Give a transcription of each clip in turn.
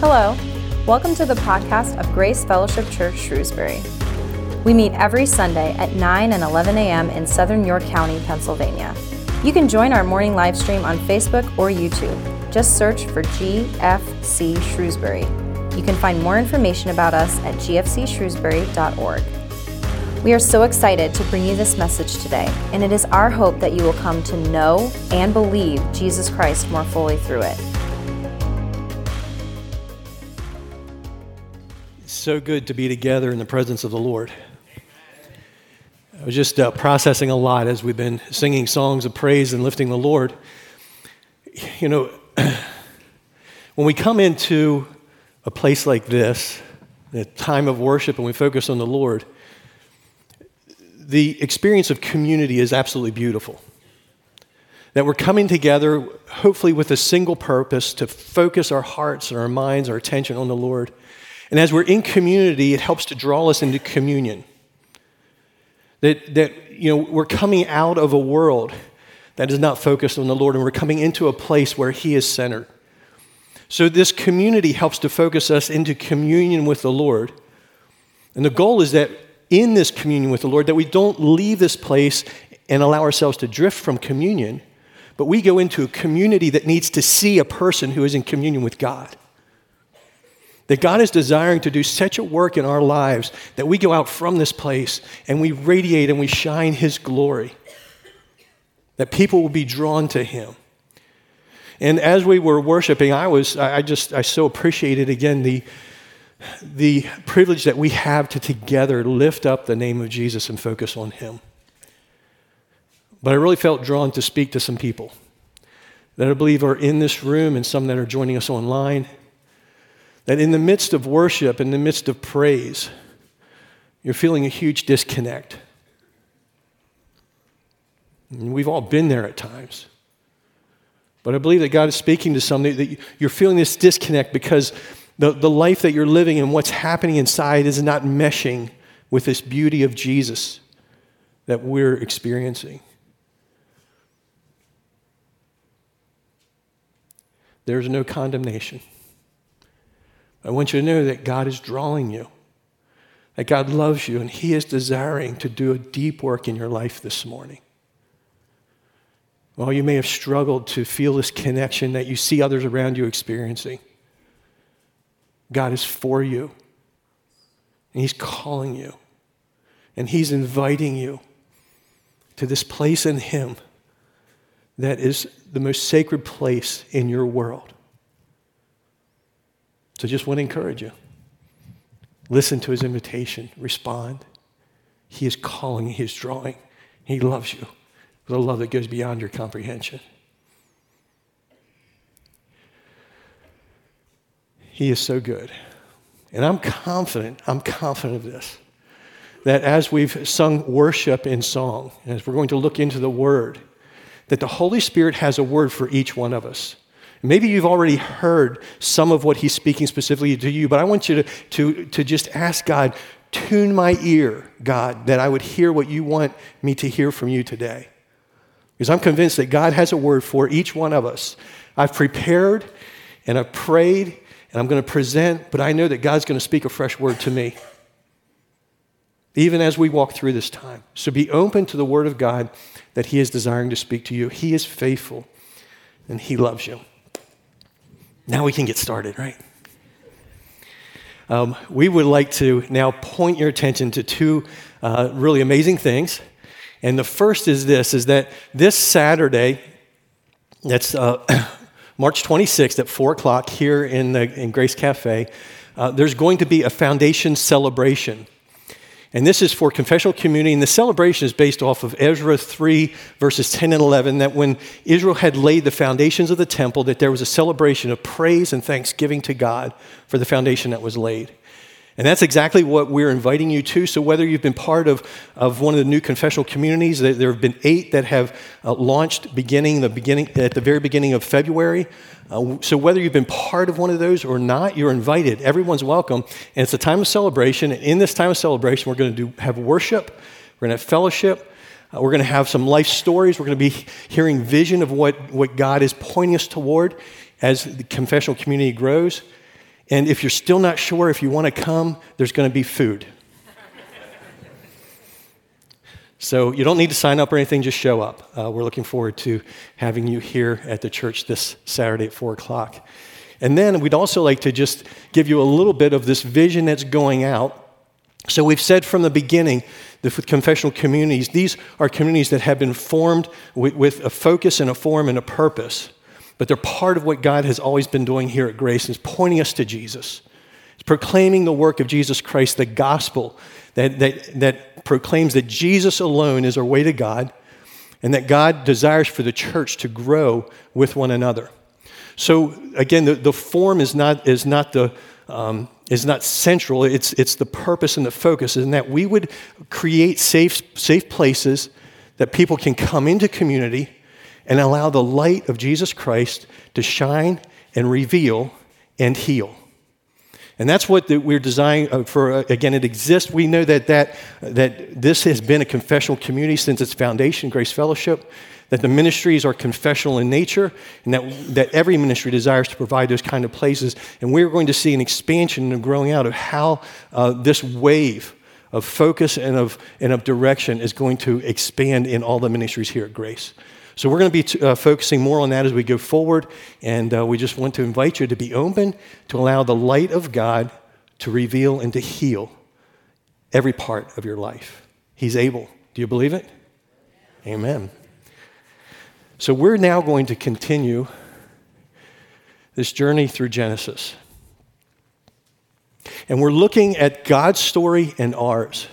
Hello, welcome to the podcast of Grace Fellowship Church Shrewsbury. We meet every Sunday at 9 and 11 a.m. in southern York County, Pennsylvania. You can join our morning live stream on Facebook or YouTube. Just search for GFC Shrewsbury. You can find more information about us at gfcshrewsbury.org. We are so excited to bring you this message today, and it is our hope that you will come to know and believe Jesus Christ more fully through it. So good to be together in the presence of the Lord. I was just uh, processing a lot as we've been singing songs of praise and lifting the Lord. You know, when we come into a place like this, a time of worship, and we focus on the Lord, the experience of community is absolutely beautiful. That we're coming together, hopefully with a single purpose to focus our hearts and our minds, our attention on the Lord. And as we're in community, it helps to draw us into communion. That, that you know, we're coming out of a world that is not focused on the Lord, and we're coming into a place where He is centered. So, this community helps to focus us into communion with the Lord. And the goal is that in this communion with the Lord, that we don't leave this place and allow ourselves to drift from communion, but we go into a community that needs to see a person who is in communion with God. That God is desiring to do such a work in our lives that we go out from this place and we radiate and we shine His glory. That people will be drawn to Him. And as we were worshiping, I was, I just, I so appreciated again the, the privilege that we have to together lift up the name of Jesus and focus on Him. But I really felt drawn to speak to some people that I believe are in this room and some that are joining us online that in the midst of worship, in the midst of praise, you're feeling a huge disconnect. And we've all been there at times. But I believe that God is speaking to somebody that you're feeling this disconnect because the, the life that you're living and what's happening inside is not meshing with this beauty of Jesus that we're experiencing. There's no condemnation. I want you to know that God is drawing you, that God loves you, and He is desiring to do a deep work in your life this morning. While you may have struggled to feel this connection that you see others around you experiencing, God is for you, and He's calling you, and He's inviting you to this place in Him that is the most sacred place in your world. So just want to encourage you. Listen to his invitation, respond. He is calling, he is drawing. He loves you with a love that goes beyond your comprehension. He is so good. And I'm confident, I'm confident of this, that as we've sung worship in song, as we're going to look into the Word, that the Holy Spirit has a word for each one of us. Maybe you've already heard some of what he's speaking specifically to you, but I want you to, to, to just ask God, tune my ear, God, that I would hear what you want me to hear from you today. Because I'm convinced that God has a word for each one of us. I've prepared and I've prayed and I'm going to present, but I know that God's going to speak a fresh word to me, even as we walk through this time. So be open to the word of God that He is desiring to speak to you. He is faithful and He loves you. Now we can get started, right? Um, we would like to now point your attention to two uh, really amazing things. And the first is this, is that this Saturday, that's uh, March 26th at 4 o'clock here in, the, in Grace Cafe, uh, there's going to be a foundation celebration. And this is for confessional community. And the celebration is based off of Ezra 3, verses 10 and 11, that when Israel had laid the foundations of the temple, that there was a celebration of praise and thanksgiving to God for the foundation that was laid. And that's exactly what we're inviting you to. So, whether you've been part of, of one of the new confessional communities, there have been eight that have uh, launched beginning the beginning at the very beginning of February. Uh, so, whether you've been part of one of those or not, you're invited. Everyone's welcome. And it's a time of celebration. And in this time of celebration, we're going to do, have worship, we're going to have fellowship, uh, we're going to have some life stories, we're going to be hearing vision of what, what God is pointing us toward as the confessional community grows. And if you're still not sure if you want to come, there's going to be food. So you don't need to sign up or anything, just show up. Uh, we're looking forward to having you here at the church this Saturday at 4 o'clock. And then we'd also like to just give you a little bit of this vision that's going out. So we've said from the beginning that with confessional communities, these are communities that have been formed with, with a focus and a form and a purpose. But they're part of what God has always been doing here at Grace, is pointing us to Jesus. It's proclaiming the work of Jesus Christ, the gospel that, that, that proclaims that Jesus alone is our way to God and that God desires for the church to grow with one another. So, again, the, the form is not, is not the um, is not central. It's, it's the purpose and the focus, and that we would create safe, safe places that people can come into community and allow the light of Jesus Christ to shine and reveal and heal. And that's what we're designing uh, for. Uh, again, it exists. We know that, that, that this has been a confessional community since its foundation, Grace Fellowship, that the ministries are confessional in nature, and that, that every ministry desires to provide those kind of places. And we're going to see an expansion and growing out of how uh, this wave of focus and of, and of direction is going to expand in all the ministries here at Grace. So we're going to be uh, focusing more on that as we go forward, and uh, we just want to invite you to be open to allow the light of God to reveal and to heal every part of your life. He's able. Do you believe it? Amen. So we're now going to continue this journey through Genesis. And we're looking at God's story and ours.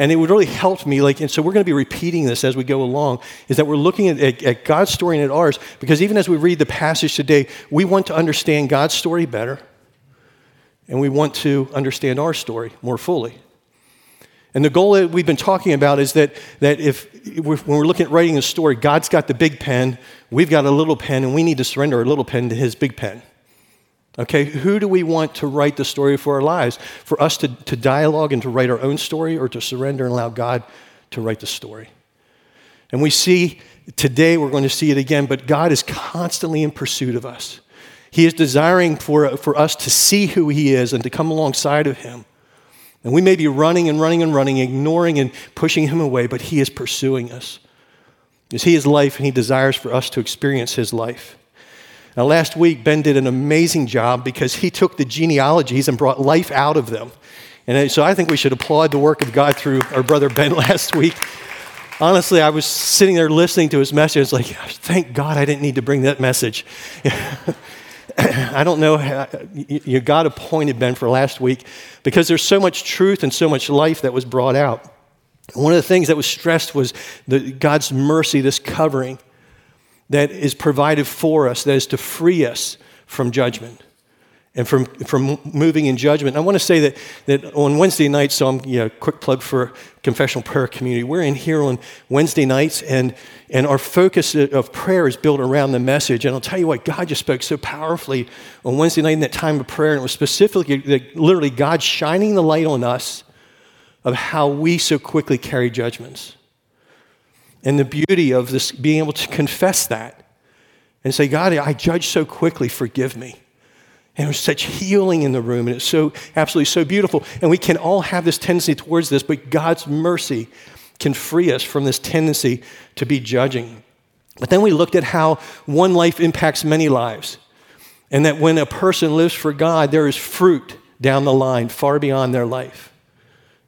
And it would really help me, like, and so we're going to be repeating this as we go along, is that we're looking at, at, at God's story and at ours, because even as we read the passage today, we want to understand God's story better, and we want to understand our story more fully. And the goal that we've been talking about is that, that if, when we're looking at writing a story, God's got the big pen, we've got a little pen, and we need to surrender our little pen to his big pen. Okay, who do we want to write the story for our lives? For us to, to dialogue and to write our own story, or to surrender and allow God to write the story? And we see today, we're going to see it again, but God is constantly in pursuit of us. He is desiring for, for us to see who He is and to come alongside of Him. And we may be running and running and running, ignoring and pushing Him away, but He is pursuing us. Because He is life and He desires for us to experience His life. Now, last week, Ben did an amazing job because he took the genealogies and brought life out of them. And so I think we should applaud the work of God through our brother Ben last week. Honestly, I was sitting there listening to his message. It's like, thank God I didn't need to bring that message. I don't know. How, you got appointed Ben for last week because there's so much truth and so much life that was brought out. One of the things that was stressed was the, God's mercy, this covering that is provided for us, that is to free us from judgment and from, from moving in judgment. I want to say that, that on Wednesday nights, so I'm, you know, quick plug for confessional prayer community. We're in here on Wednesday nights, and, and our focus of prayer is built around the message. And I'll tell you what, God just spoke so powerfully on Wednesday night in that time of prayer, and it was specifically, that literally, God shining the light on us of how we so quickly carry judgments and the beauty of this being able to confess that and say, God, I judge so quickly, forgive me. And there's such healing in the room, and it's so absolutely so beautiful. And we can all have this tendency towards this, but God's mercy can free us from this tendency to be judging. But then we looked at how one life impacts many lives, and that when a person lives for God, there is fruit down the line far beyond their life.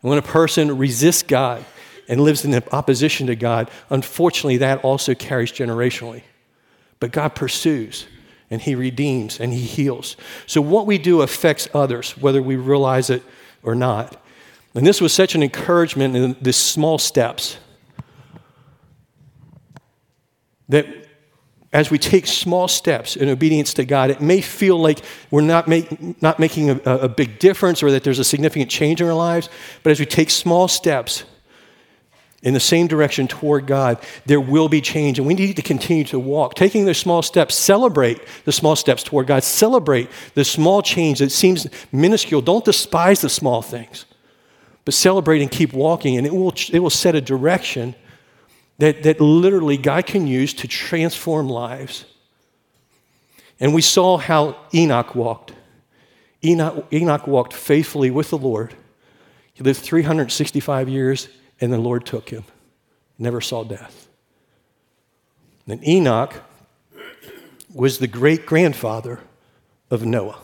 And when a person resists God, and lives in opposition to God, unfortunately, that also carries generationally. But God pursues and He redeems and He heals. So what we do affects others, whether we realize it or not. And this was such an encouragement in these small steps that as we take small steps in obedience to God, it may feel like we're not, make, not making a, a big difference or that there's a significant change in our lives. But as we take small steps, in the same direction toward God, there will be change. And we need to continue to walk, taking those small steps, celebrate the small steps toward God, celebrate the small change that seems minuscule. Don't despise the small things, but celebrate and keep walking. And it will, it will set a direction that, that literally God can use to transform lives. And we saw how Enoch walked. Enoch, Enoch walked faithfully with the Lord. He lived 365 years, and the Lord took him. Never saw death. And Enoch was the great grandfather of Noah.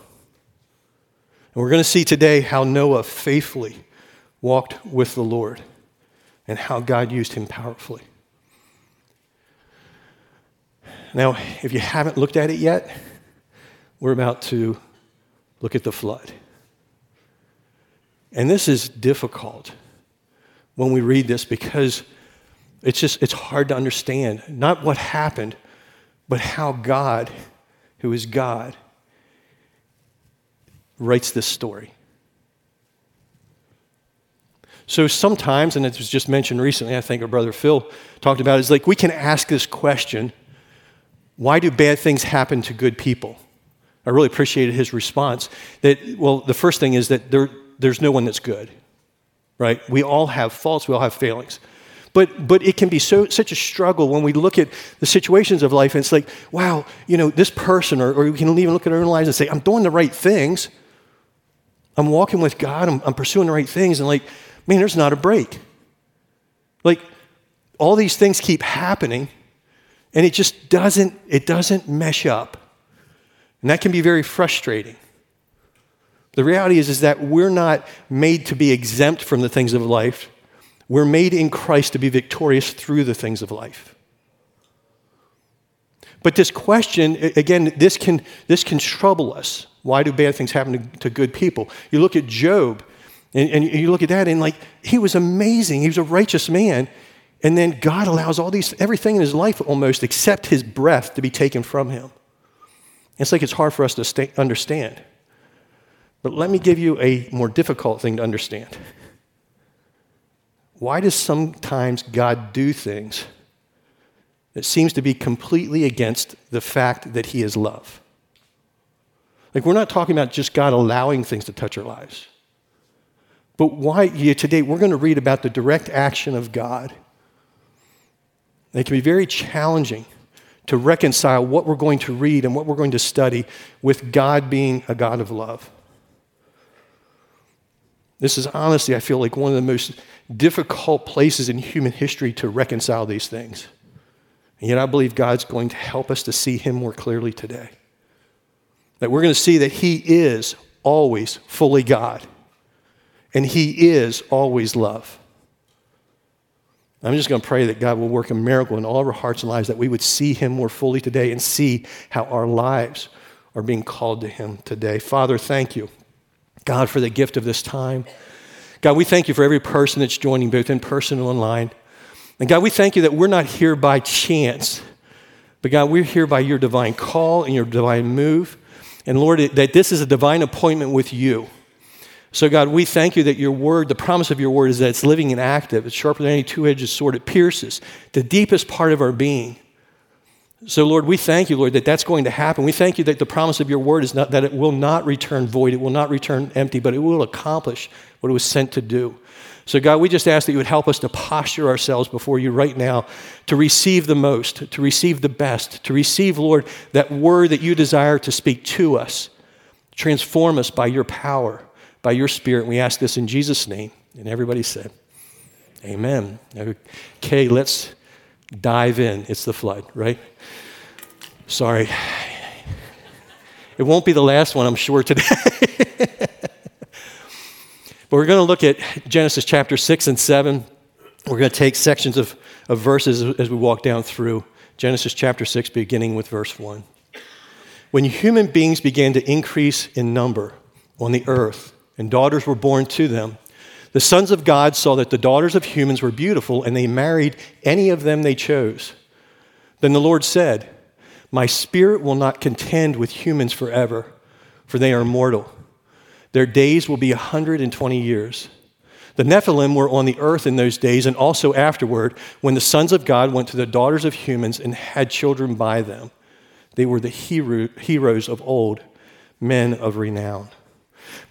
And we're going to see today how Noah faithfully walked with the Lord and how God used him powerfully. Now, if you haven't looked at it yet, we're about to look at the flood. And this is difficult when we read this because it's just it's hard to understand not what happened, but how God, who is God, writes this story. So sometimes, and it was just mentioned recently, I think our brother Phil talked about, is like we can ask this question why do bad things happen to good people? I really appreciated his response. That, well, the first thing is that there, there's no one that's good, right? We all have faults, we all have failings. But, but it can be so, such a struggle when we look at the situations of life and it's like, wow, you know, this person, or, or we can even look at our own lives and say, I'm doing the right things. I'm walking with God, I'm, I'm pursuing the right things, and like, man, there's not a break. Like, all these things keep happening, and it just doesn't, it doesn't mesh up. And that can be very frustrating. The reality is, is that we're not made to be exempt from the things of life. We're made in Christ to be victorious through the things of life. But this question, again, this can, this can trouble us. Why do bad things happen to, to good people? You look at Job, and, and you look at that, and like, he was amazing. He was a righteous man. And then God allows all these, everything in his life almost, except his breath, to be taken from him. It's like it's hard for us to stay, understand. But let me give you a more difficult thing to understand. Why does sometimes God do things that seems to be completely against the fact that He is love? Like, we're not talking about just God allowing things to touch our lives. But why, yeah, today we're going to read about the direct action of God. It can be very challenging to reconcile what we're going to read and what we're going to study with God being a God of love. This is honestly, I feel like one of the most difficult places in human history to reconcile these things. And yet I believe God's going to help us to see Him more clearly today. That we're going to see that He is always fully God, and He is always love. I'm just going to pray that God will work a miracle in all of our hearts and lives, that we would see Him more fully today and see how our lives are being called to Him today. Father, thank you, God, for the gift of this time. God, we thank you for every person that's joining, both in person and online. And God, we thank you that we're not here by chance, but God, we're here by your divine call and your divine move. And Lord, that this is a divine appointment with you. So, God, we thank you that your word, the promise of your word, is that it's living and active. It's sharper than any two edged sword. It pierces the deepest part of our being. So, Lord, we thank you, Lord, that that's going to happen. We thank you that the promise of your word is not that it will not return void, it will not return empty, but it will accomplish what it was sent to do. So, God, we just ask that you would help us to posture ourselves before you right now to receive the most, to receive the best, to receive, Lord, that word that you desire to speak to us. Transform us by your power by your Spirit. We ask this in Jesus' name. And everybody said, Amen. Okay, let's dive in. It's the flood, right? Sorry. It won't be the last one, I'm sure, today. but we're going to look at Genesis chapter 6 and 7. We're going to take sections of, of verses as we walk down through Genesis chapter 6, beginning with verse 1. When human beings began to increase in number on the earth, and daughters were born to them. The sons of God saw that the daughters of humans were beautiful, and they married any of them they chose. Then the Lord said, My spirit will not contend with humans forever, for they are mortal. Their days will be a 120 years. The Nephilim were on the earth in those days and also afterward when the sons of God went to the daughters of humans and had children by them. They were the hero, heroes of old, men of renown.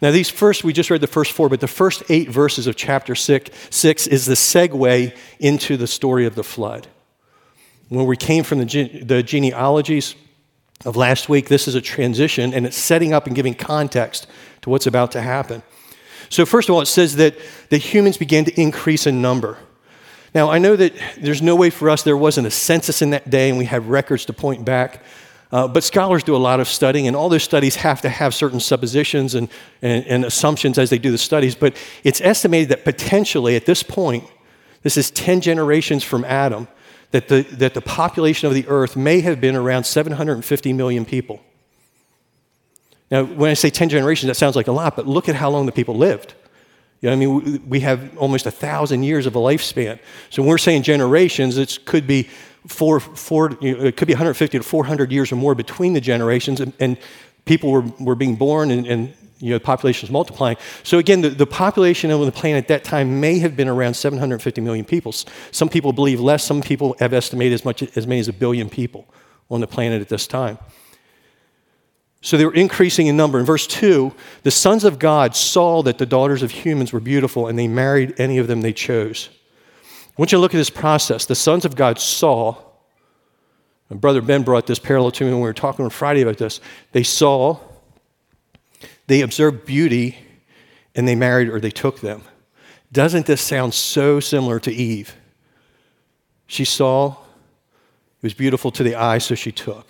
Now, these first, we just read the first four, but the first eight verses of chapter six, six is the segue into the story of the flood. When we came from the, the genealogies, of last week, this is a transition and it's setting up and giving context to what's about to happen. So, first of all, it says that, that humans began to increase in number. Now, I know that there's no way for us, there wasn't a census in that day and we have records to point back. Uh, but scholars do a lot of studying, and all those studies have to have certain suppositions and, and, and assumptions as they do the studies. But it's estimated that potentially at this point, this is 10 generations from Adam, that the, that the population of the earth may have been around 750 million people. Now, when I say 10 generations, that sounds like a lot, but look at how long the people lived. You know, I mean, we have almost a thousand years of a lifespan. So when we're saying generations, it could be four, four you know, it could be 150 to 400 years or more between the generations, and, and people were, were being born and, and you know, the population is multiplying. So again, the, the population of the planet at that time may have been around 750 million people. Some people believe less. Some people have estimated as much as many as a billion people on the planet at this time. So they were increasing in number. In verse 2, the sons of God saw that the daughters of humans were beautiful, and they married any of them they chose. I want you to look at this process. The sons of God saw, and Brother Ben brought this parallel to me when we were talking on Friday about this. They saw, they observed beauty and they married or they took them. Doesn't this sound so similar to Eve? She saw, it was beautiful to the eye, so she took.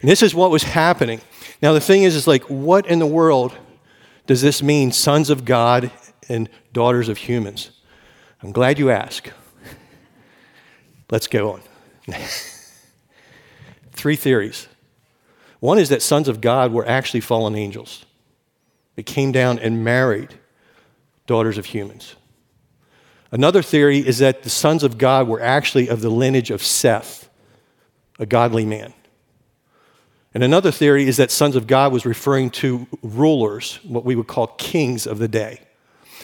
And this is what was happening. Now, the thing is, is like, what in the world does this mean, sons of God and daughters of humans? I'm glad you asked. Let's go on. Three theories. One is that sons of God were actually fallen angels. They came down and married daughters of humans. Another theory is that the sons of God were actually of the lineage of Seth, a godly man. And another theory is that sons of God was referring to rulers, what we would call kings of the day.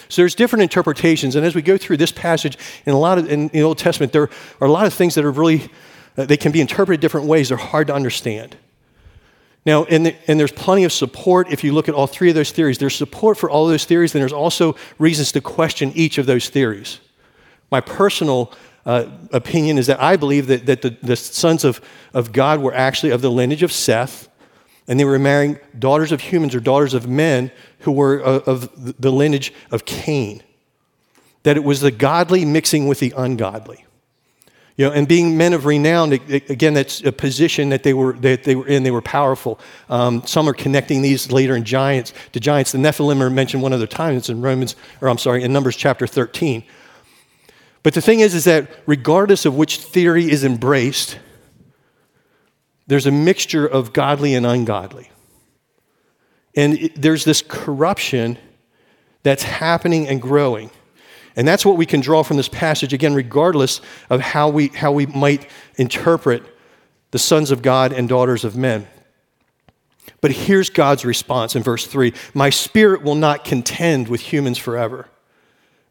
So there's different interpretations, and as we go through this passage in a lot of in the Old Testament, there are a lot of things that are really uh, they can be interpreted different ways. They're hard to understand. Now, and, the, and there's plenty of support if you look at all three of those theories. There's support for all of those theories, and there's also reasons to question each of those theories. My personal uh, opinion is that I believe that, that the, the sons of, of God were actually of the lineage of Seth, and they were marrying daughters of humans or daughters of men who were uh, of the lineage of Cain. That it was the godly mixing with the ungodly. You know, and being men of renown, again, that's a position that they were, that they were in. They were powerful. Um, some are connecting these later in giants to giants. The Nephilim are mentioned one other time. It's in Romans, or I'm sorry, in Numbers chapter 13. But the thing is, is that regardless of which theory is embraced, there's a mixture of godly and ungodly. And it, there's this corruption that's happening and growing. And that's what we can draw from this passage, again, regardless of how we, how we might interpret the sons of God and daughters of men. But here's God's response in verse 3 My spirit will not contend with humans forever.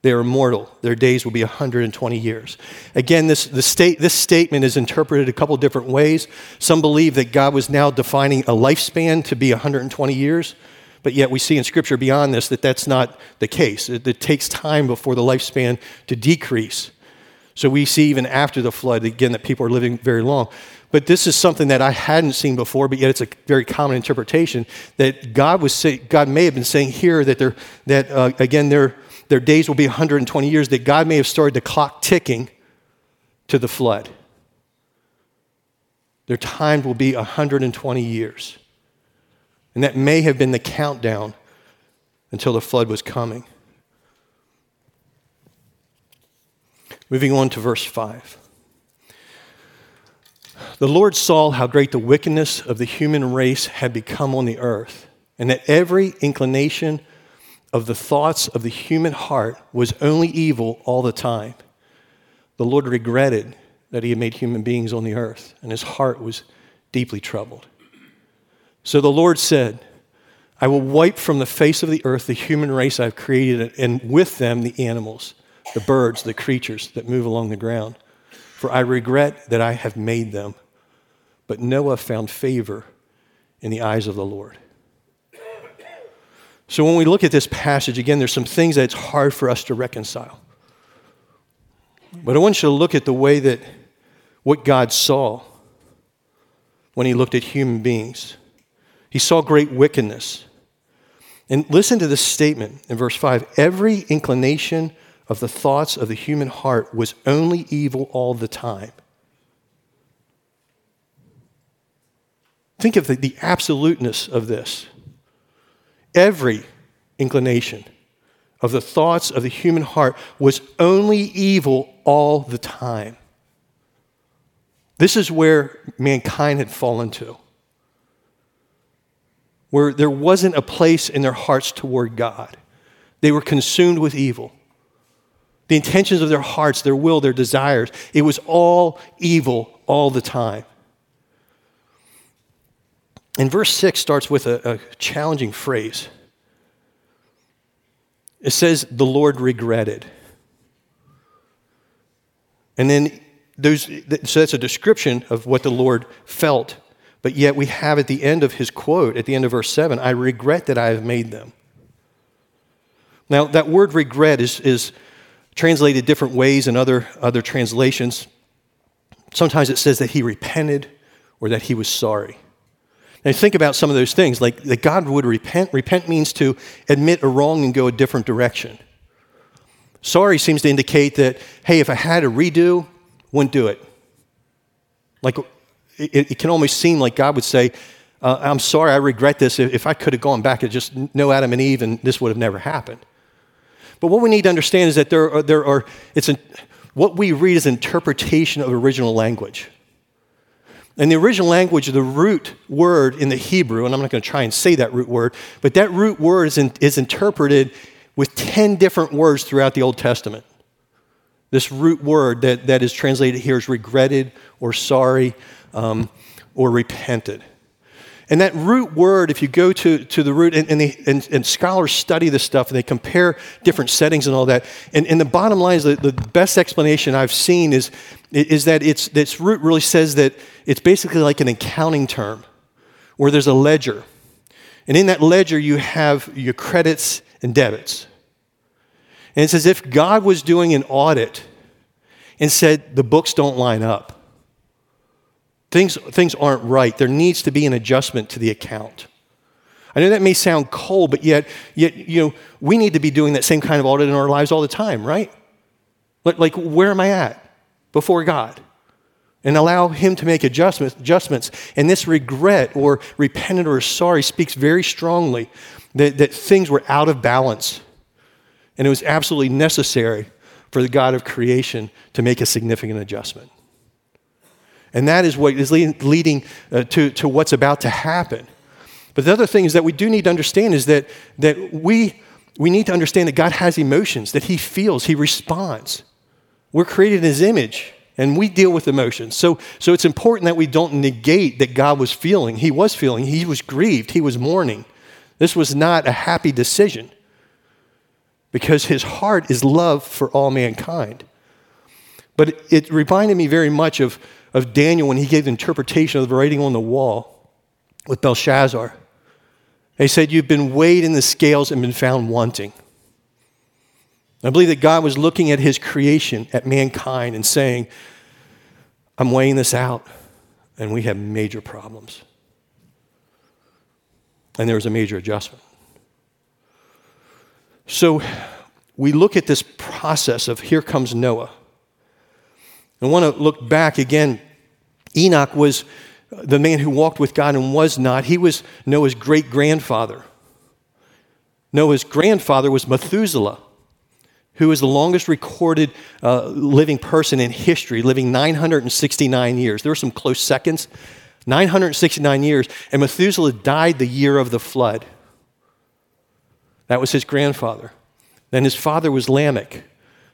They are immortal. Their days will be 120 years. Again, this, the state, this statement is interpreted a couple different ways. Some believe that God was now defining a lifespan to be 120 years. But yet we see in Scripture beyond this that that's not the case. It, it, takes time before the lifespan to decrease. So we see even after the flood, again, that people are living very long. But this is something that I hadn't seen before, but yet it's a very common interpretation that God was say, God may have been saying here that they're, that uh, again their their days will be 120 years. That God may have started the clock ticking to the flood. Their time will be 120 years. And that may have been the countdown until the flood was coming. Moving on to verse 5. The Lord saw how great the wickedness of the human race had become on the earth, and that every inclination of the thoughts of the human heart was only evil all the time. The Lord regretted that he had made human beings on the earth, and his heart was deeply troubled. So the Lord said, I will wipe from the face of the earth the human race I've created, and with them the animals, the birds, the creatures that move along the ground. For I regret that I have made them. But Noah found favor in the eyes of the Lord. So when we look at this passage, again, there's some things that it's hard for us to reconcile. But I want you to look at the way that what God saw when he looked at human beings. He saw great wickedness. And listen to this statement in verse 5 every inclination of the thoughts of the human heart was only evil all the time. Think of the, the absoluteness of this. Every inclination of the thoughts of the human heart was only evil all the time. This is where mankind had fallen to, where there wasn't a place in their hearts toward God. They were consumed with evil. The intentions of their hearts, their will, their desires, it was all evil all the time. And verse 6 starts with a, a challenging phrase. It says, The Lord regretted. And then those, so that's a description of what the Lord felt. But yet we have at the end of his quote, at the end of verse 7, I regret that I have made them. Now, that word regret is, is translated different ways in other, other translations. Sometimes it says that he repented or that he was sorry. Now, think about some of those things, like that God would repent. Repent means to admit a wrong and go a different direction. Sorry seems to indicate that, hey, if I had a redo, wouldn't do it. Like, it, it can almost seem like God would say, uh, I'm sorry, I regret this. If I could have gone back and just no Adam and Eve, and this would have never happened. But what we need to understand is that there are, there are it's an, what we read is interpretation of original language. In the original language, the root word in the Hebrew, and I'm not going to try and say that root word, but that root word is, in, is interpreted with 10 different words throughout the Old Testament. This root word that, that is translated here is regretted or sorry um, or repented. And that root word, if you go to, to the root, and, and, they, and, and, scholars study this stuff and they compare different settings and all that. And, and the bottom line is the, the best explanation I've seen is, is that it's, this root really says that it's basically like an accounting term where there's a ledger. And in that ledger, you have your credits and debits. And it's as if God was doing an audit and said, the books don't line up. Things, things aren't right. There needs to be an adjustment to the account. I know that may sound cold, but yet, yet you know, we need to be doing that same kind of audit in our lives all the time, right? Like, like where am I at before God? And allow Him to make adjustments, adjustments. And this regret or repentant or sorry speaks very strongly that, that things were out of balance. And it was absolutely necessary for the God of creation to make a significant adjustment. And that is what is leading uh, to, to what's about to happen. But the other thing is that we do need to understand is that, that we, we need to understand that God has emotions, that He feels, He responds. We're created in His image, and we deal with emotions. So, so it's important that we don't negate that God was feeling. He was feeling, He was grieved, He was mourning. This was not a happy decision because His heart is love for all mankind. But it, reminded me very much of of Daniel when he gave the interpretation of the writing on the wall with Belshazzar. He said, You've been weighed in the scales and been found wanting. I believe that God was looking at his creation, at mankind, and saying, I'm weighing this out, and we have major problems. And there was a major adjustment. So we look at this process of here comes Noah. I want to look back again. Enoch was the man who walked with God and was not. He was Noah's great grandfather. Noah's grandfather was Methuselah, who was the longest recorded uh, living person in history, living 969 years. There were some close seconds. 969 years. And Methuselah died the year of the flood. That was his grandfather. Then his father was Lamech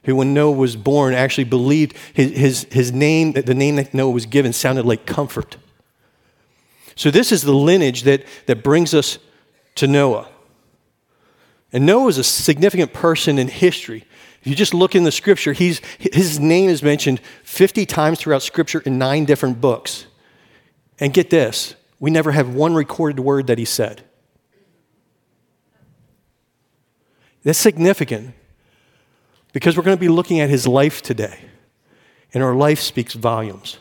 who, when Noah was born, actually believed his, his, his name, the name that Noah was given, sounded like comfort. So, this is the lineage that, that brings us to Noah. And Noah is a significant person in history. If you just look in the scripture, he's, his name is mentioned 50 times throughout scripture in nine different books. And get this we never have one recorded word that he said. That's significant because we're going to be looking at his life today. And our life speaks volumes.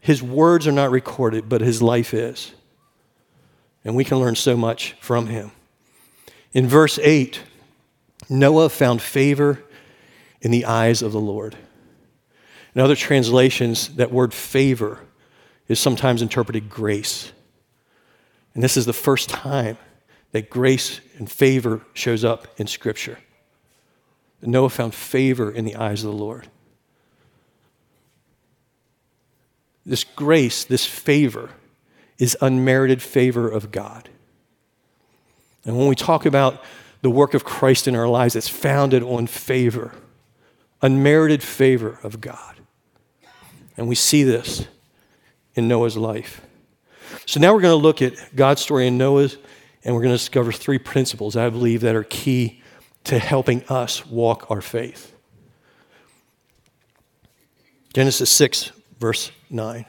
His words are not recorded, but his life is. And we can learn so much from him. In verse 8, Noah found favor in the eyes of the Lord. In other translations, that word favor is sometimes interpreted grace. And this is the first time that grace and favor shows up in Scripture. Noah found favor in the eyes of the Lord. This grace, this favor, is unmerited favor of God. And when we talk about the work of Christ in our lives, it's founded on favor, unmerited favor of God. And we see this in Noah's life. So now we're going to look at God's story in Noah's, and we're going to discover three principles I believe that are key to helping us walk our faith. Genesis 6, verse 9.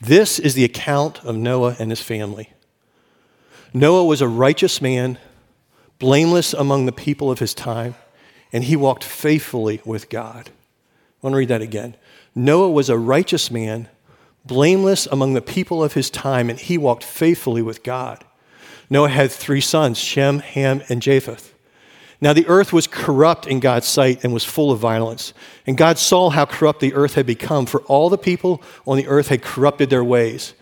This is the account of Noah and his family. Noah was a righteous man, blameless among the people of his time, and he walked faithfully with God. I want to read that again. Noah was a righteous man, blameless among the people of his time, and he walked faithfully with God. Noah had three sons Shem, Ham, and Japheth. Now the earth was corrupt in God's sight and was full of violence. And God saw how corrupt the earth had become, for all the people on the earth had corrupted their ways.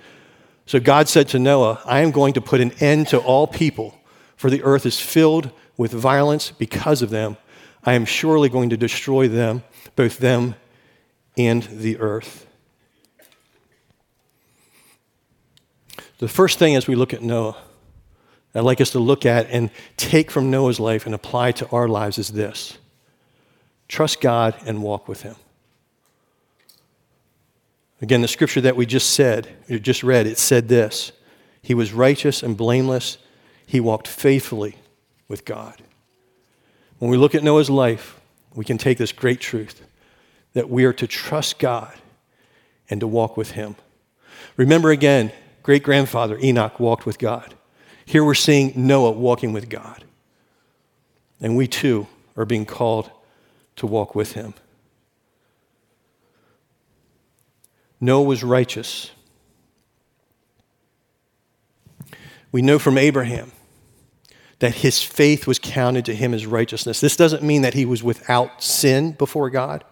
So God said to Noah, I am going to put an end to all people, for the earth is filled with violence because of them. I am surely going to destroy them, both them and the earth. The first thing as we look at Noah, I'd like us to look at and take from Noah's life and apply to our lives is this trust God and walk with Him. Again, the scripture that we just said, you just read, it said this He was righteous and blameless, he walked faithfully with God. When we look at Noah's life, we can take this great truth that we are to trust God and to walk with Him. Remember again, great grandfather Enoch walked with God. Here we're seeing Noah walking with God. And we too are being called to walk with him. Noah was righteous. We know from Abraham that his faith was counted to him as righteousness. This doesn't mean that he was without sin before God,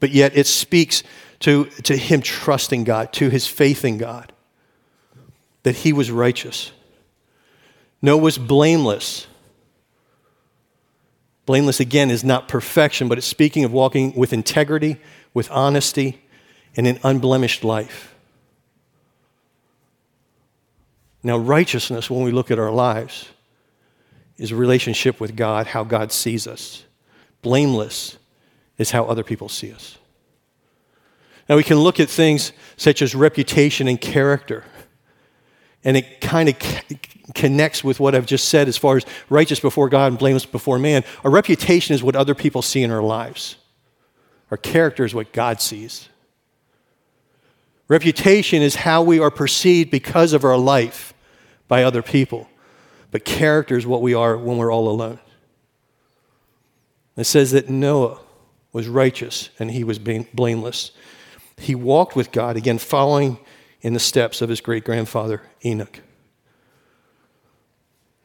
but yet it speaks to, to him trusting God, to his faith in God that he was righteous. Noah was blameless. Blameless, again, is not perfection, but it's speaking of walking with integrity, with honesty, and an unblemished life. Now, righteousness, when we look at our lives, is a relationship with God, how God sees us. Blameless is how other people see us. Now, we can look at things such as reputation and character and it kind of c- connects with what I've just said as far as righteous before God and blameless before man. Our reputation is what other people see in our lives, our character is what God sees. Reputation is how we are perceived because of our life by other people. But character is what we are when we're all alone. It says that Noah was righteous and he was blameless. He walked with God, again, following in the steps of his great grandfather, Enoch.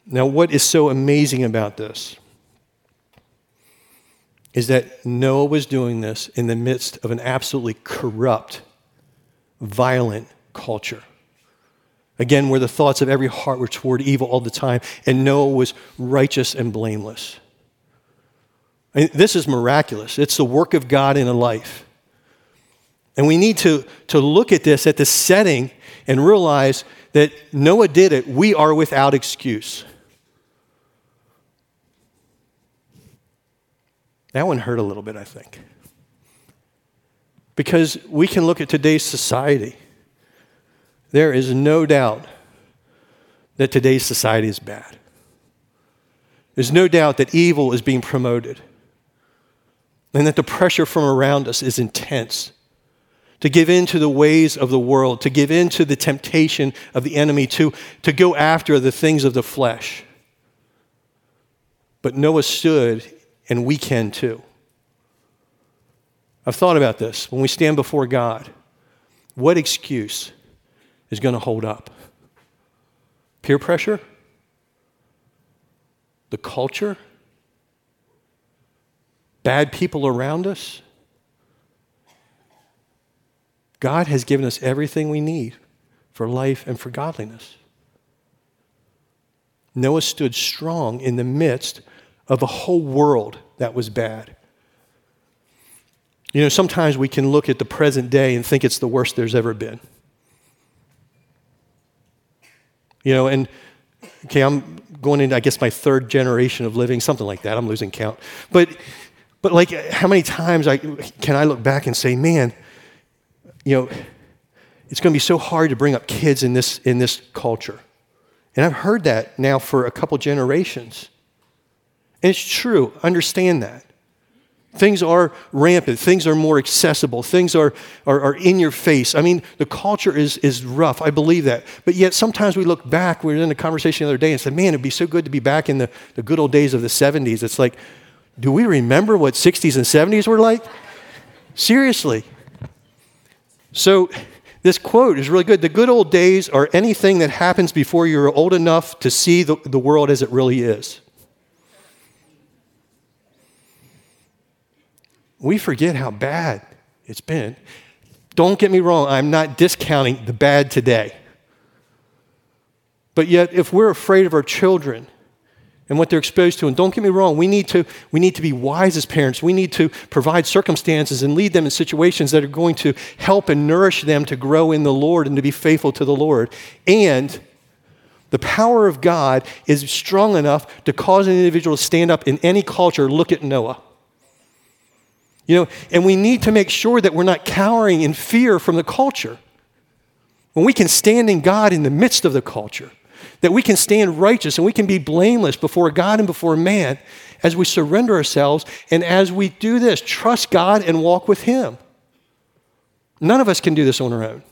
Now, what is so amazing about this is that Noah was doing this in the midst of an absolutely corrupt, violent culture. Again, where the thoughts of every heart were toward evil all the time, and Noah was righteous and blameless. This is miraculous. It's the work of God in a life. And we need to, to look at this at the setting and realize that Noah did it. We are without excuse. That one hurt a little bit, I think. Because we can look at today's society. There is no doubt that today's society is bad. There's no doubt that evil is being promoted and that the pressure from around us is intense to give in to the ways of the world, to give in to the temptation of the enemy, to, to go after the things of the flesh. But Noah stood, and we can too. I've thought about this. When we stand before God, what excuse is going to hold up? Peer pressure? The culture? Bad people around us? God has given us everything we need for life and for godliness. Noah stood strong in the midst of a whole world that was bad. You know, sometimes we can look at the present day and think it's the worst there's ever been. You know, and okay, I'm going into, I guess, my third generation of living, something like that. I'm losing count. But, but like, how many times I, can I look back and say, man, you know, it's going to be so hard to bring up kids in this, in this culture. And I've heard that now for a couple generations. And it's true, understand that. Things are rampant. Things are more accessible. Things are, are, are, in your face. I mean, the culture is, is rough. I believe that. But yet, sometimes we look back. We were in a conversation the other day and said, man, it'd be so good to be back in the, the good old days of the 70s. It's like, do we remember what 60s and 70s were like? Seriously. So, this quote is really good. The good old days are anything that happens before you're old enough to see the, the world as it really is. we forget how bad it's been. Don't get me wrong, I'm not discounting the bad today. But yet, if we're afraid of our children and what they're exposed to, and don't get me wrong, we need to, we need to be wise as parents. We need to provide circumstances and lead them in situations that are going to help and nourish them to grow in the Lord and to be faithful to the Lord. And the power of God is strong enough to cause an individual to stand up in any culture. Look at Noah. You know, and we need to make sure that we're not cowering in fear from the culture. When we can stand in God in the midst of the culture, that we can stand righteous and we can be blameless before God and before man as we surrender ourselves and as we do this, trust God and walk with Him. None of us can do this on our own.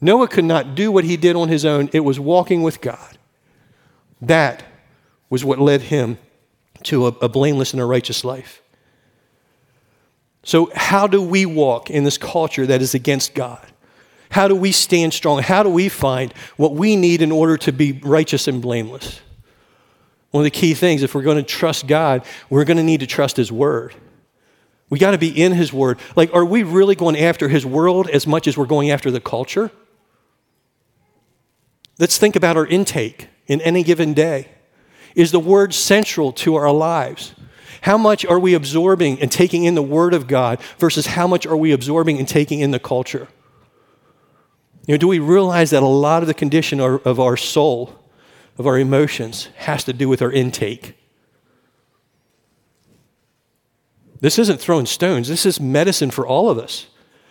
Noah could not do what he did on his own, it was walking with God. That was what led him to a, a blameless and a righteous life. So, how do we walk in this culture that is against God? How do we stand strong? How do we find what we need in order to be righteous and blameless? One of the key things, if we're going to trust God, we're going to need to trust His Word. We got to be in His Word. Like, are we really going after His world as much as we're going after the culture? Let's think about our intake in any given day. Is the Word central to our lives? How much are we absorbing and taking in the Word of God versus how much are we absorbing and taking in the culture? You know, do we realize that a lot of the condition of our soul, of our emotions, has to do with our intake? This isn't throwing stones, this is medicine for all of us.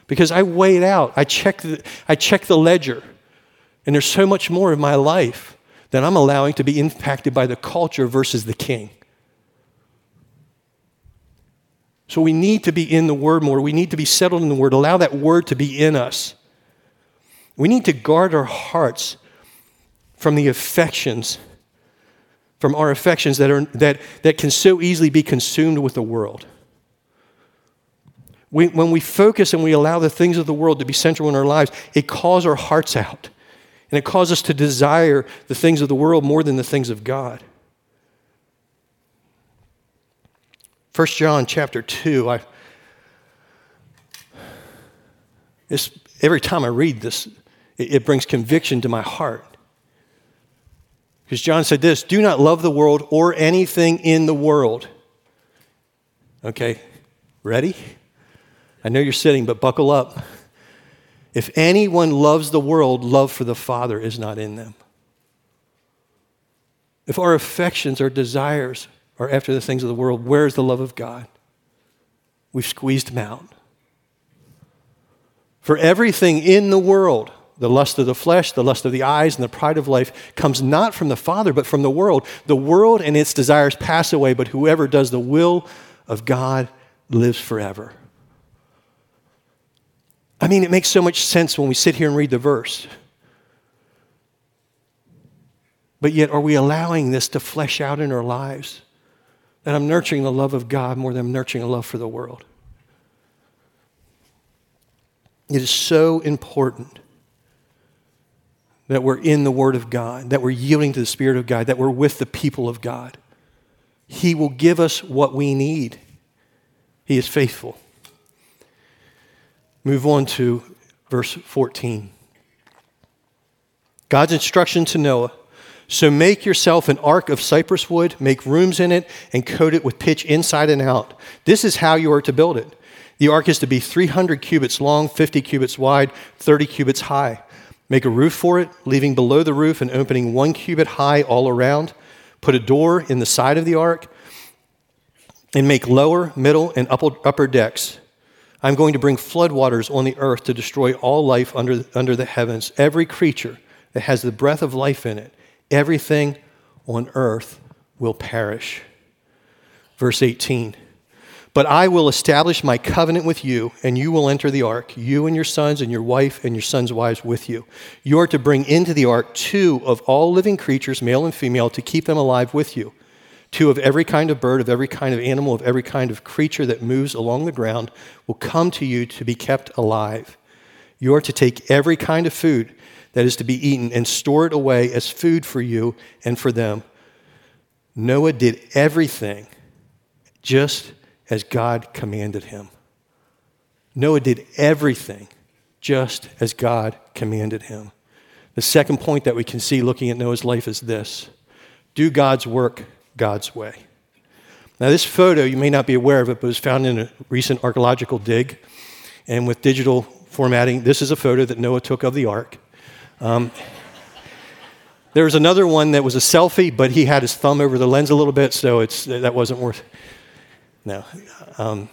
Because I weigh it out, I check the, I check the ledger, and there's so much more of my life that I'm allowing to be impacted by the culture versus the king. So we need to be in the Word more. We need to be settled in the Word. Allow that Word to be in us. We need to guard our hearts from the affections, from our affections that, are, that, that can so easily be consumed with the world. We, when we focus and we allow the things of the world to be central in our lives, it calls our hearts out. And it causes us to desire the things of the world more than the things of God. 1 John chapter 2, I, every time I read this, it, it brings conviction to my heart. Because John said this do not love the world or anything in the world. Okay, ready? I know you're sitting, but buckle up. If anyone loves the world, love for the Father is not in them. If our affections, our desires, are after the things of the world, where is the love of God? We've squeezed them out. For everything in the world, the lust of the flesh, the lust of the eyes, and the pride of life comes not from the Father, but from the world. The world and its desires pass away, but whoever does the will of God lives forever. I mean, it makes so much sense when we sit here and read the verse. But yet, are we allowing this to flesh out in our lives? that I'm nurturing the love of God more than I'm nurturing a love for the world. It is so important that we're in the Word of God, that we're yielding to the Spirit of God, that we're with the people of God. He will give us what we need. He is faithful. Move on to verse 14. God's instruction to Noah So make yourself an ark of cypress wood, make rooms in it, and coat it with pitch inside and out. This is how you are to build it. The ark is to be 300 cubits long, 50 cubits wide, 30 cubits high. Make a roof for it, leaving below the roof an opening one cubit high all around. Put a door in the side of the ark, and make lower, middle, and upper decks. I'm going to bring floodwaters on the earth to destroy all life under, under the heavens, every creature that has the breath of life in it. Everything on earth will perish. Verse 18 But I will establish my covenant with you, and you will enter the ark, you and your sons, and your wife and your sons' wives with you. You are to bring into the ark two of all living creatures, male and female, to keep them alive with you Two of every kind of bird, of every kind of animal, of every kind of creature that moves along the ground will come to you to be kept alive. You are to take every kind of food that is to be eaten and store it away as food for you and for them. Noah did everything just as God commanded him. Noah did everything just as God commanded him. The second point that we can see looking at Noah's life is this do God's work God's way. Now, this photo, you may not be aware of it, but was found in a recent archaeological dig. And with digital formatting, this is a photo that Noah took of the ark. Um, there was another one that was a selfie, but he had his thumb over the lens a little bit, so it's, that wasn't worth. No. Um,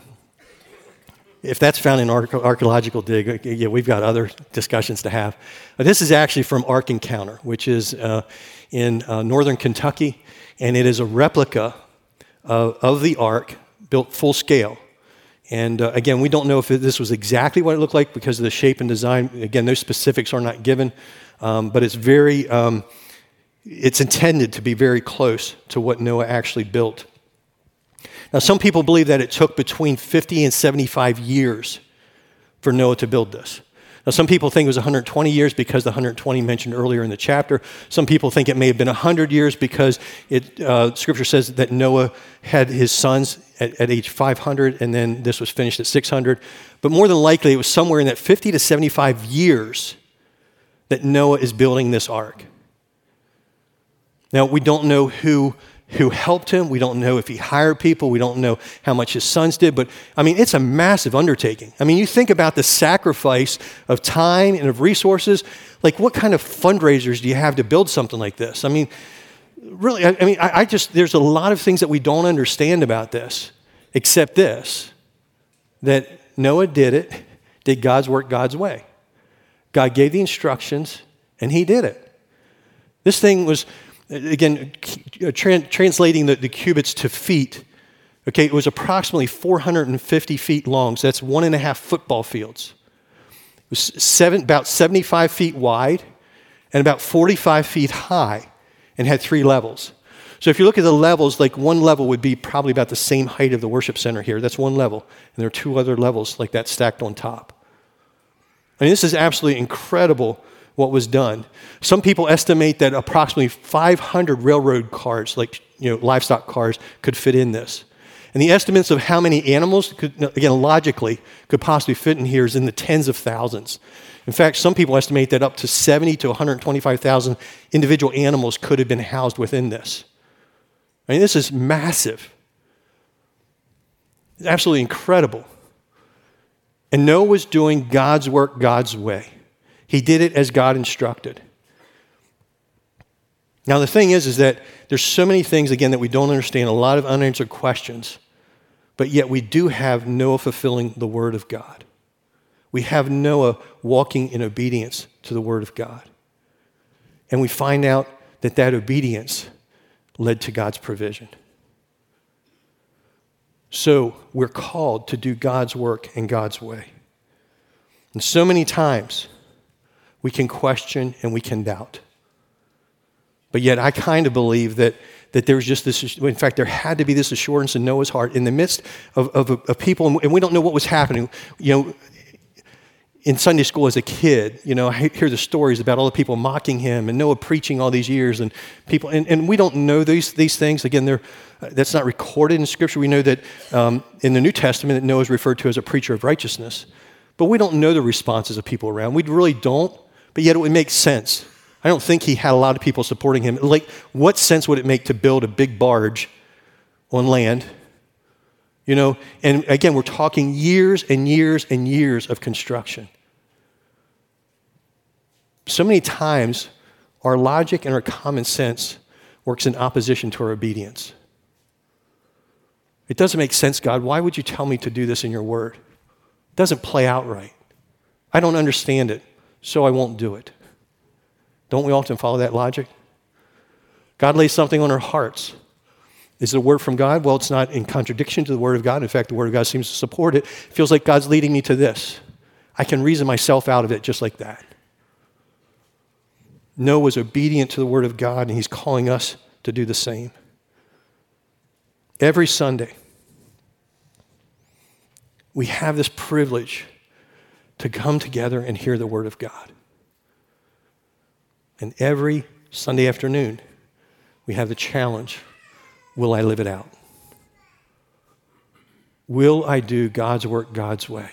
if that's found in archaeological dig, uh, yeah, we've got other discussions to have. But this is actually from Ark Encounter, which is uh, in uh, northern Kentucky and it is a replica of, of the ark built full scale. And uh, again, we don't know if this was exactly what it looked like because of the shape and design. Again, those specifics are not given, um, but it's very, um, it's intended to be very close to what Noah actually built. Now, some people believe that it took between 50 and 75 years for Noah to build this. Now, some people think it was 120 years because the 120 mentioned earlier in the chapter. Some people think it may have been 100 years because it, uh, Scripture says that Noah had his sons at, at age 500, and then this was finished at 600. But more than likely, it was somewhere in that 50 to 75 years that Noah is building this ark. Now, we don't know who who helped him. We don't know if he hired people. We don't know how much his sons did. But I mean, it's a massive undertaking. I mean, you think about the sacrifice of time and of resources. Like, what kind of fundraisers do you have to build something like this? I mean, really, I, I mean, I, I just, there's a lot of things that we don't understand about this, except this that Noah did it, did God's work God's way. God gave the instructions, and he did it. This thing was again, uh, tra- translating the, the cubits to feet, okay, it was approximately 450 feet long. So that's one and a half football fields. It was seven, about 75 feet wide and about 45 feet high and had three levels. So if you look at the levels, like one level would be probably about the same height of the worship center here. That's one level. And there are two other levels like that stacked on top. I mean, this is absolutely incredible what was done. Some people estimate that approximately 500 railroad cars, like you know, livestock cars, could fit in this. And the estimates of how many animals, could, again, logically, could possibly fit in here is in the tens of thousands. In fact, some people estimate that up to 70 to 125,000 individual animals could have been housed within this. I mean, this is massive. It's absolutely incredible. And Noah was doing God's work God's way. He did it as God instructed. Now, the thing is, is that there's so many things, again, that we don't understand, a lot of unanswered questions, but yet we do have Noah fulfilling the Word of God. We have Noah walking in obedience to the Word of God. And we find out that that obedience led to God's provision. So we're called to do God's work in God's way. And so many times, we can question and we can doubt. But yet, I kind of believe that, that there's just this, in fact, there had to be this assurance in Noah's heart in the midst of, of, of people, and we don't know what was happening. You know, in Sunday school as a kid, you know, I hear the stories about all the people mocking him and Noah preaching all these years and people, and, and we don't know these, these things. Again, they're, that's not recorded in Scripture. We know that um, in the New Testament that Noah is referred to as a preacher of righteousness. But we don't know the responses of people around. We really don't, but yet it would make sense. I don't think he had a lot of people supporting him. Like, what sense would it make to build a big barge on land you know, and again, we're talking years and years and years of construction. So many times, our logic and our common sense works in opposition to our obedience. It doesn't make sense, God. Why would you tell me to do this in your word? It doesn't play out right. I don't understand it, so I won't do it. Don't we often follow that logic? God lays something on our hearts. Is it a word from God? Well, it's not in contradiction to the Word of God. In fact, the Word of God seems to support it. It feels like God's leading me to this. I can reason myself out of it just like that. Noah was obedient to the Word of God, and he's calling us to do the same. Every Sunday, we have this privilege to come together and hear the Word of God. And every Sunday afternoon, we have the challenge will I live it out? Will I do God's work God's way?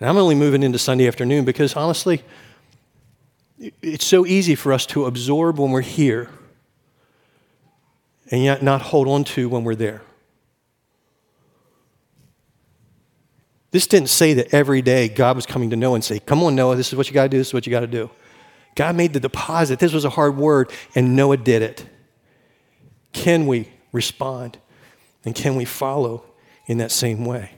And I'm only moving into Sunday afternoon because honestly, it's so easy for us to absorb when we're here and yet not hold on to when we're there. This didn't say that every day God was coming to Noah and say, Come on, Noah, this is what you got to do, this is what you got to do. God made the deposit. This was a hard word, and Noah did it. Can we respond? And can we follow in that same way?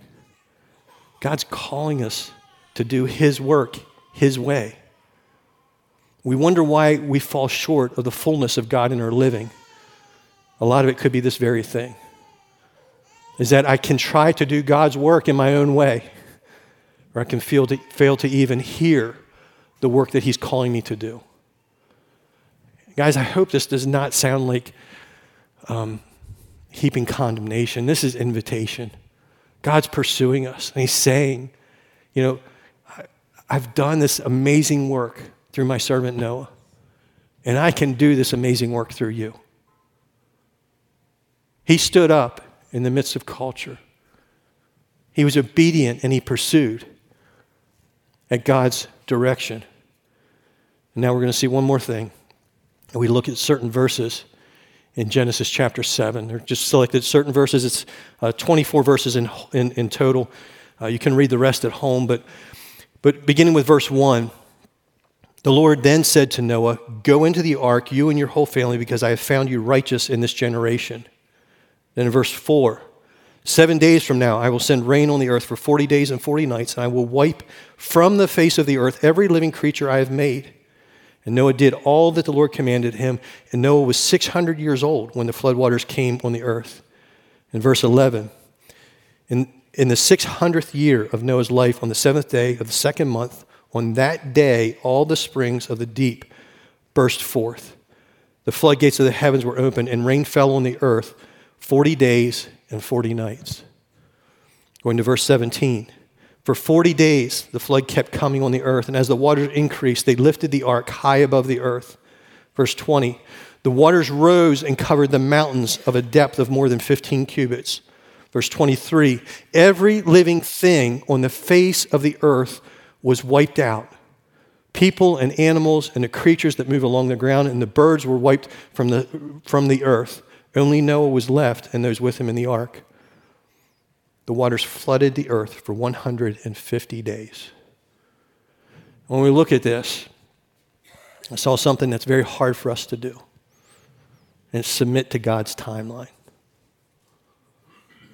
God's calling us to do His work His way. We wonder why we fall short of the fullness of God in our living. A lot of it could be this very thing is that I can try to do God's work in my own way, or I can feel to, fail to even hear the work that He's calling me to do. Guys, I hope this does not sound like um, heaping condemnation. This is invitation. God's pursuing us, and He's saying, You know, I've done this amazing work through my servant Noah, and I can do this amazing work through you. He stood up in the midst of culture. He was obedient and he pursued at God's direction. And now we're going to see one more thing. We look at certain verses in Genesis chapter 7. They're just selected certain verses. It's uh, 24 verses in, in, in total. Uh, you can read the rest at home, but, but beginning with verse 1, the Lord then said to Noah, Go into the ark, you and your whole family, because I have found you righteous in this generation. Then in verse 4, Seven days from now, I will send rain on the earth for 40 days and 40 nights, and I will wipe from the face of the earth every living creature I have made. And Noah did all that the Lord commanded him. And Noah was 600 years old when the floodwaters came on the earth. In verse 11, in, in the 600th year of Noah's life, on the seventh day of the second month, on that day, all the springs of the deep burst forth. The floodgates of the heavens were opened, and rain fell on the earth 40 days and 40 nights. Going to verse 17. For 40 days, the flood kept coming on the earth, and as the waters increased, they lifted the ark high above the earth. Verse 20 The waters rose and covered the mountains of a depth of more than 15 cubits. Verse 23 Every living thing on the face of the earth was wiped out people and animals and the creatures that move along the ground, and the birds were wiped from the, from the earth. Only Noah was left and those with him in the ark the waters flooded the earth for 150 days. When we look at this, I saw something that's very hard for us to do, and submit to God's timeline.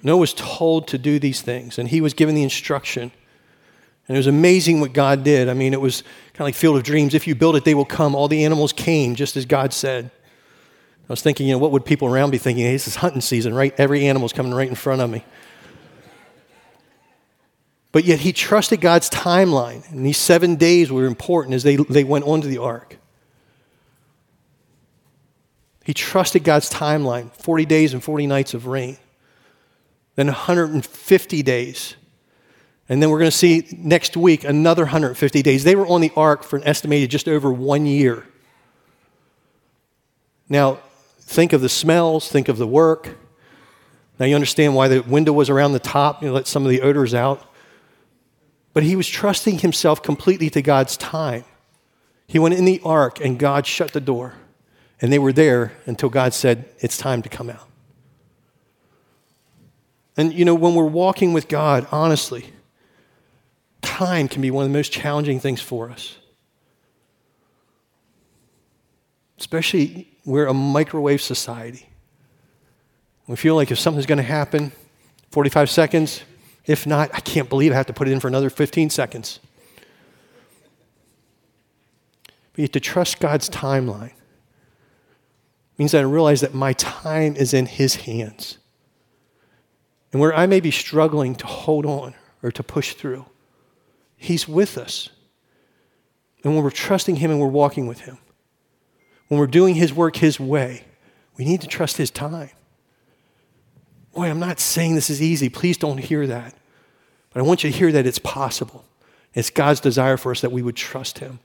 Noah was told to do these things, and he was given the instruction. And it was amazing what God did. I mean, it was kind of like Field of Dreams. If you build it, they will come. All the animals came, just as God said. I was thinking, you know, what would people around be thinking? Hey, this is hunting season, right? Every animal's coming right in front of me. But yet he trusted God's timeline. And these seven days were important as they, they went onto the ark. He trusted God's timeline 40 days and 40 nights of rain, then 150 days. And then we're going to see next week another 150 days. They were on the ark for an estimated just over one year. Now, think of the smells, think of the work. Now, you understand why the window was around the top, you know, let some of the odors out. But he was trusting himself completely to God's time. He went in the ark, and God shut the door. And they were there until God said, It's time to come out. And, you know, when we're walking with God, honestly, time can be one of the most challenging things for us. Especially, we're a microwave society. We feel like if something's going to happen, 45 seconds. If not, I can't believe I have to put it in for another 15 seconds. But have to trust God's timeline. It means that I realize that my time is in His hands. And where I may be struggling to hold on or to push through, He's with us. And when we're trusting Him and we're walking with Him, when we're doing His work His way, we need to trust His time. Boy, I'm not saying this is easy. Please don't hear that. But I want you to hear that it's possible. It's God's desire for us that we would trust Him.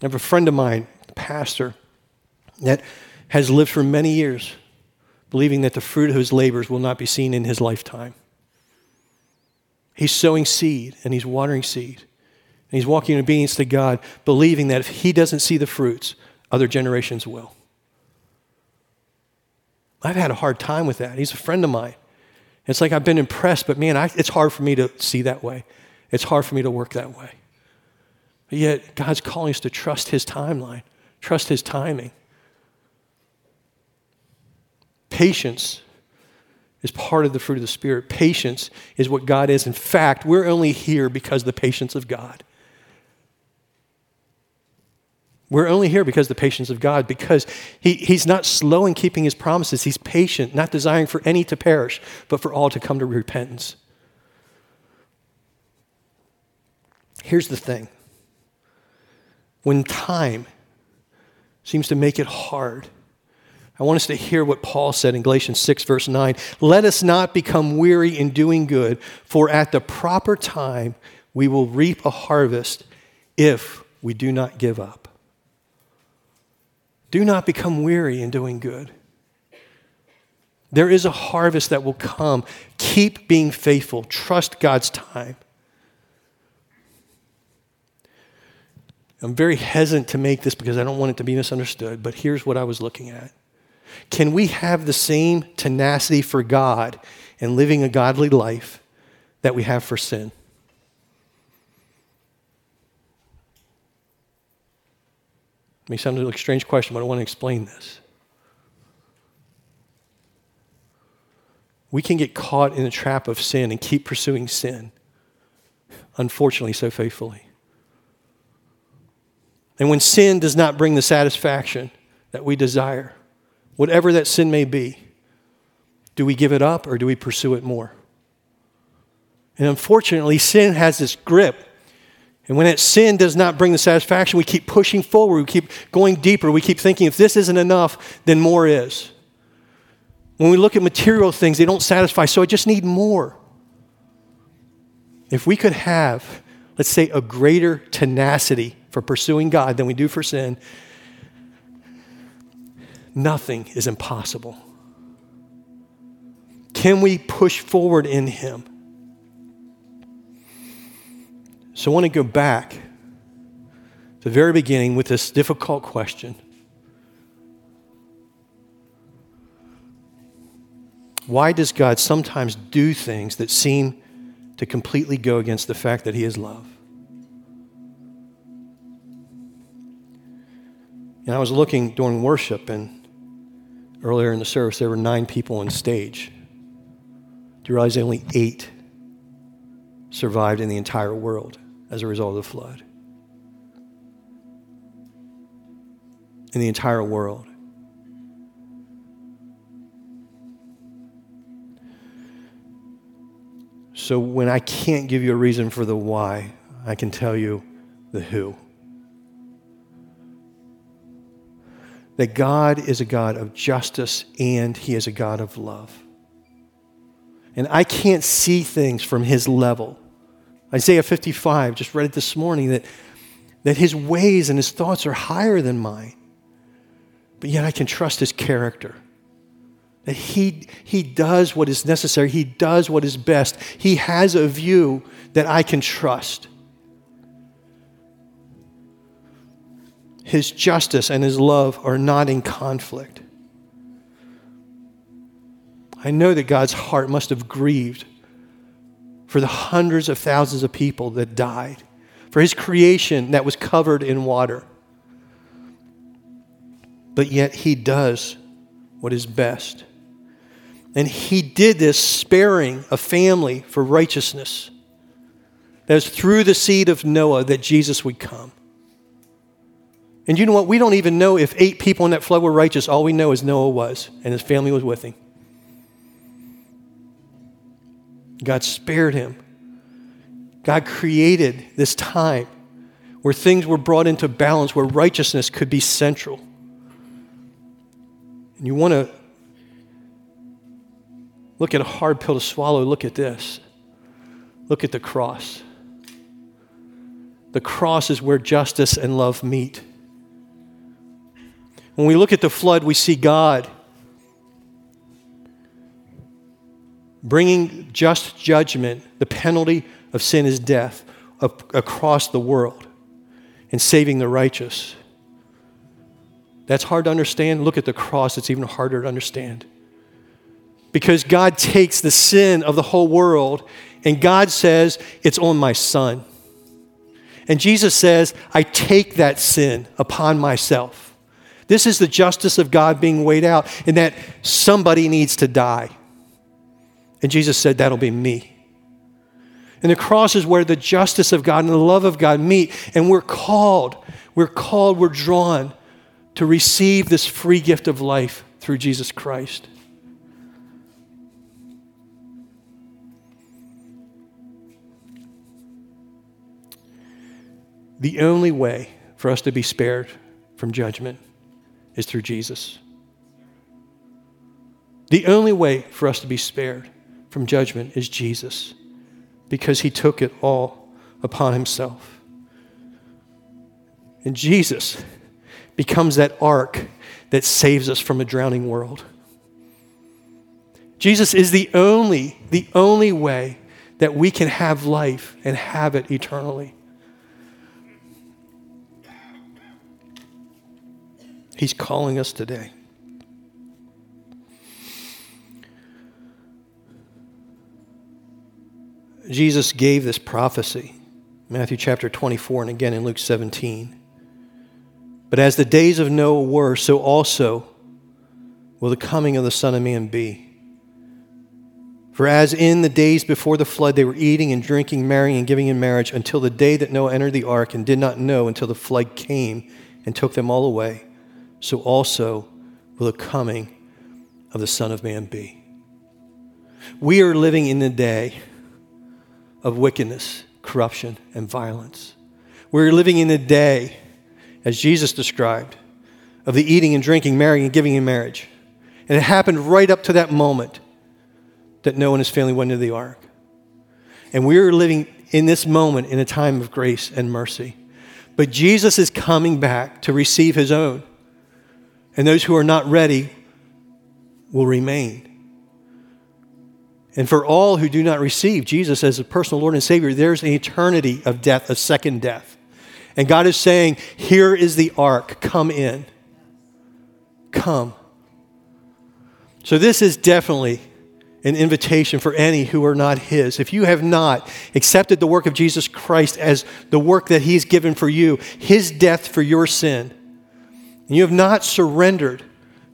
I have a friend of mine, a pastor, that has lived for many years believing that the fruit of his labors will not be seen in his lifetime. He's sowing seed and he's watering seed. And he's walking in obedience to God, believing that if he doesn't see the fruits, other generations will. I've had a hard time with that. He's a friend of mine. It's like I've been impressed, but man, I, it's hard for me to see that way. It's hard for me to work that way. But yet, God's calling us to trust His timeline, trust His timing. Patience is part of the fruit of the Spirit. Patience is what God is. In fact, we're only here because of the patience of God. We're only here because of the patience of God, because he, He's not slow in keeping His promises. He's patient, not desiring for any to perish, but for all to come to repentance. Here's the thing when time seems to make it hard, I want us to hear what Paul said in Galatians 6, verse 9. Let us not become weary in doing good, for at the proper time we will reap a harvest if we do not give up. Do not become weary in doing good. There is a harvest that will come. Keep being faithful, trust God's time. I'm very hesitant to make this because I don't want it to be misunderstood, but here's what I was looking at. Can we have the same tenacity for God and living a godly life that we have for sin? It may sound like a strange question, but I want to explain this. We can get caught in the trap of sin and keep pursuing sin, unfortunately, so faithfully. And when sin does not bring the satisfaction that we desire, whatever that sin may be, do we give it up or do we pursue it more? And unfortunately, sin has this grip. And when that sin does not bring the satisfaction, we keep pushing forward, we keep going deeper, we keep thinking if this isn't enough, then more is. When we look at material things, they don't satisfy, so I just need more. If we could have, let's say, a greater tenacity for pursuing God than we do for sin, nothing is impossible. Can we push forward in Him? So I want to go back to the very beginning with this difficult question Why does God sometimes do things that seem to completely go against the fact that He is love? And I was looking during worship, and earlier in the service, there were nine people on stage. Do you realize only eight survived in the entire world as a result of the flood? In the entire world. So when I can't give you a reason for the why, I can tell you the who. that God is a God of justice and He is a God of love. And I can't see things from his level. Isaiah 55, just read it this morning, that, that his ways and his thoughts are higher than mine. But yet I can trust his character. That he, he does what is necessary, he does what is best. He has a view that I can trust. His justice and his love are not in conflict. I know that God's heart must have grieved for the hundreds of thousands of people that died, for his creation that was covered in water. But yet he does what is best. And he did this sparing a family for righteousness. That was through the seed of Noah that Jesus would come. And you know what? We don't even know if eight people in that flood were righteous. All we know is Noah was, and his family was with him. God spared him. God created this time where things were brought into balance, where righteousness could be central. And you want to look at a hard pill to swallow, look at this. Look at the cross. The cross is where justice and love meet. When we look at the flood, we see God bringing just judgment, the penalty of sin is death, across the world and saving the righteous. That's hard to understand. Look at the cross, it's even harder to understand. Because God takes the sin of the whole world and God says, It's on my son. And Jesus says, I take that sin upon myself. This is the justice of God being weighed out, and that somebody needs to die. And Jesus said, That'll be me. And the cross is where the justice of God and the love of God meet. And we're called, we're called, we're drawn to receive this free gift of life through Jesus Christ. The only way for us to be spared from judgment is through Jesus. The only way for us to be spared from judgment is Jesus because he took it all upon himself. And Jesus becomes that ark that saves us from a drowning world. Jesus is the only, the only way that we can have life and have it eternally. He's calling us today. Jesus gave this prophecy, Matthew chapter 24, and again in Luke 17. But as the days of Noah were, so also will the coming of the Son of Man be. For as in the days before the flood they were eating and drinking, marrying and giving in marriage until the day that Noah entered the ark and did not know until the flood came and took them all away, so also will the coming of the Son of Man be. We are living in the day of wickedness, corruption, and violence. We're living in a day, as Jesus described, of the eating and drinking, marrying and giving in marriage. And it happened right up to that moment that Noah and his family went into the ark. And we're living in this moment in a time of grace and mercy. But Jesus is coming back to receive his own. And those who are not ready will remain. And for all who do not receive Jesus as a personal Lord and Savior, there's an eternity of death, a second death. And God is saying, Here is the ark, come in. Come. So, this is definitely an invitation for any who are not His. If you have not accepted the work of Jesus Christ as the work that He's given for you, His death for your sin, and you have not surrendered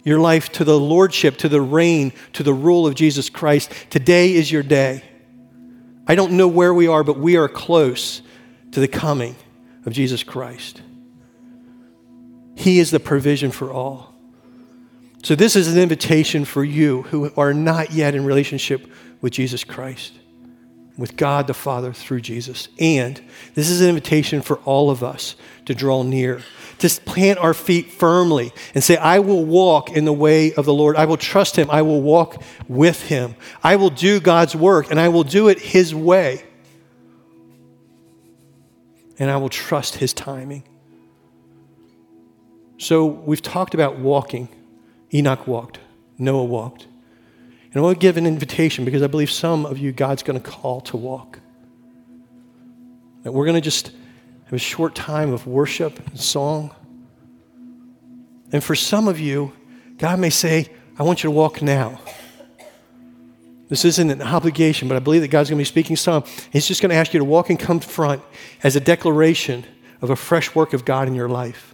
your life to the lordship, to the reign, to the rule of Jesus Christ. Today is your day. I don't know where we are, but we are close to the coming of Jesus Christ. He is the provision for all. So, this is an invitation for you who are not yet in relationship with Jesus Christ. With God the Father through Jesus. And this is an invitation for all of us to draw near, to plant our feet firmly and say, I will walk in the way of the Lord. I will trust Him. I will walk with Him. I will do God's work and I will do it His way. And I will trust His timing. So we've talked about walking. Enoch walked, Noah walked. And I want to give an invitation because I believe some of you, God's going to call to walk. That we're going to just have a short time of worship and song. And for some of you, God may say, I want you to walk now. This isn't an obligation, but I believe that God's going to be speaking some. He's just going to ask you to walk and come front as a declaration of a fresh work of God in your life.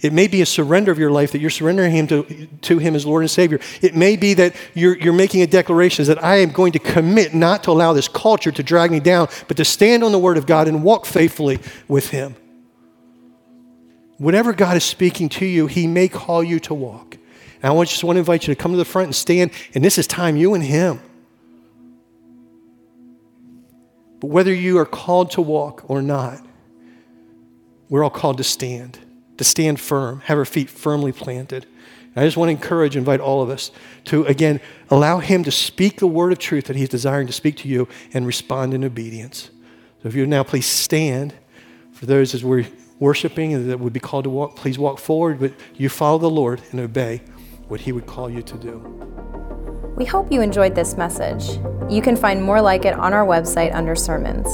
It may be a surrender of your life that you're surrendering him to, to Him as Lord and Savior. It may be that you're, you're making a declaration that I am going to commit not to allow this culture to drag me down, but to stand on the Word of God and walk faithfully with Him. Whatever God is speaking to you, He may call you to walk. And I just want to invite you to come to the front and stand, and this is time, you and Him. But whether you are called to walk or not, we're all called to stand to stand firm, have our feet firmly planted. I just want to encourage, invite all of us to, again, allow Him to speak the word of truth that He's desiring to speak to you and respond in obedience. So if you now please stand. For those as we're worshiping and that would be called to walk, please walk forward, but you follow the Lord and obey what He would call you to do. We hope you enjoyed this message. You can find more like it on our website under sermons.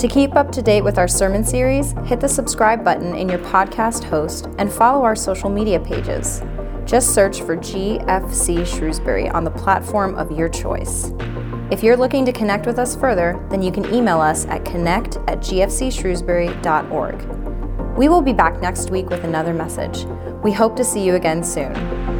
To keep up to date with our sermon series, hit the subscribe button in your podcast host and follow our social media pages. Just search for GFC Shrewsbury on the platform of your choice. If you're looking to connect with us further, then you can email us at connect at gfcshrewsbury.org. We will be back next week with another message. We hope to see you again soon.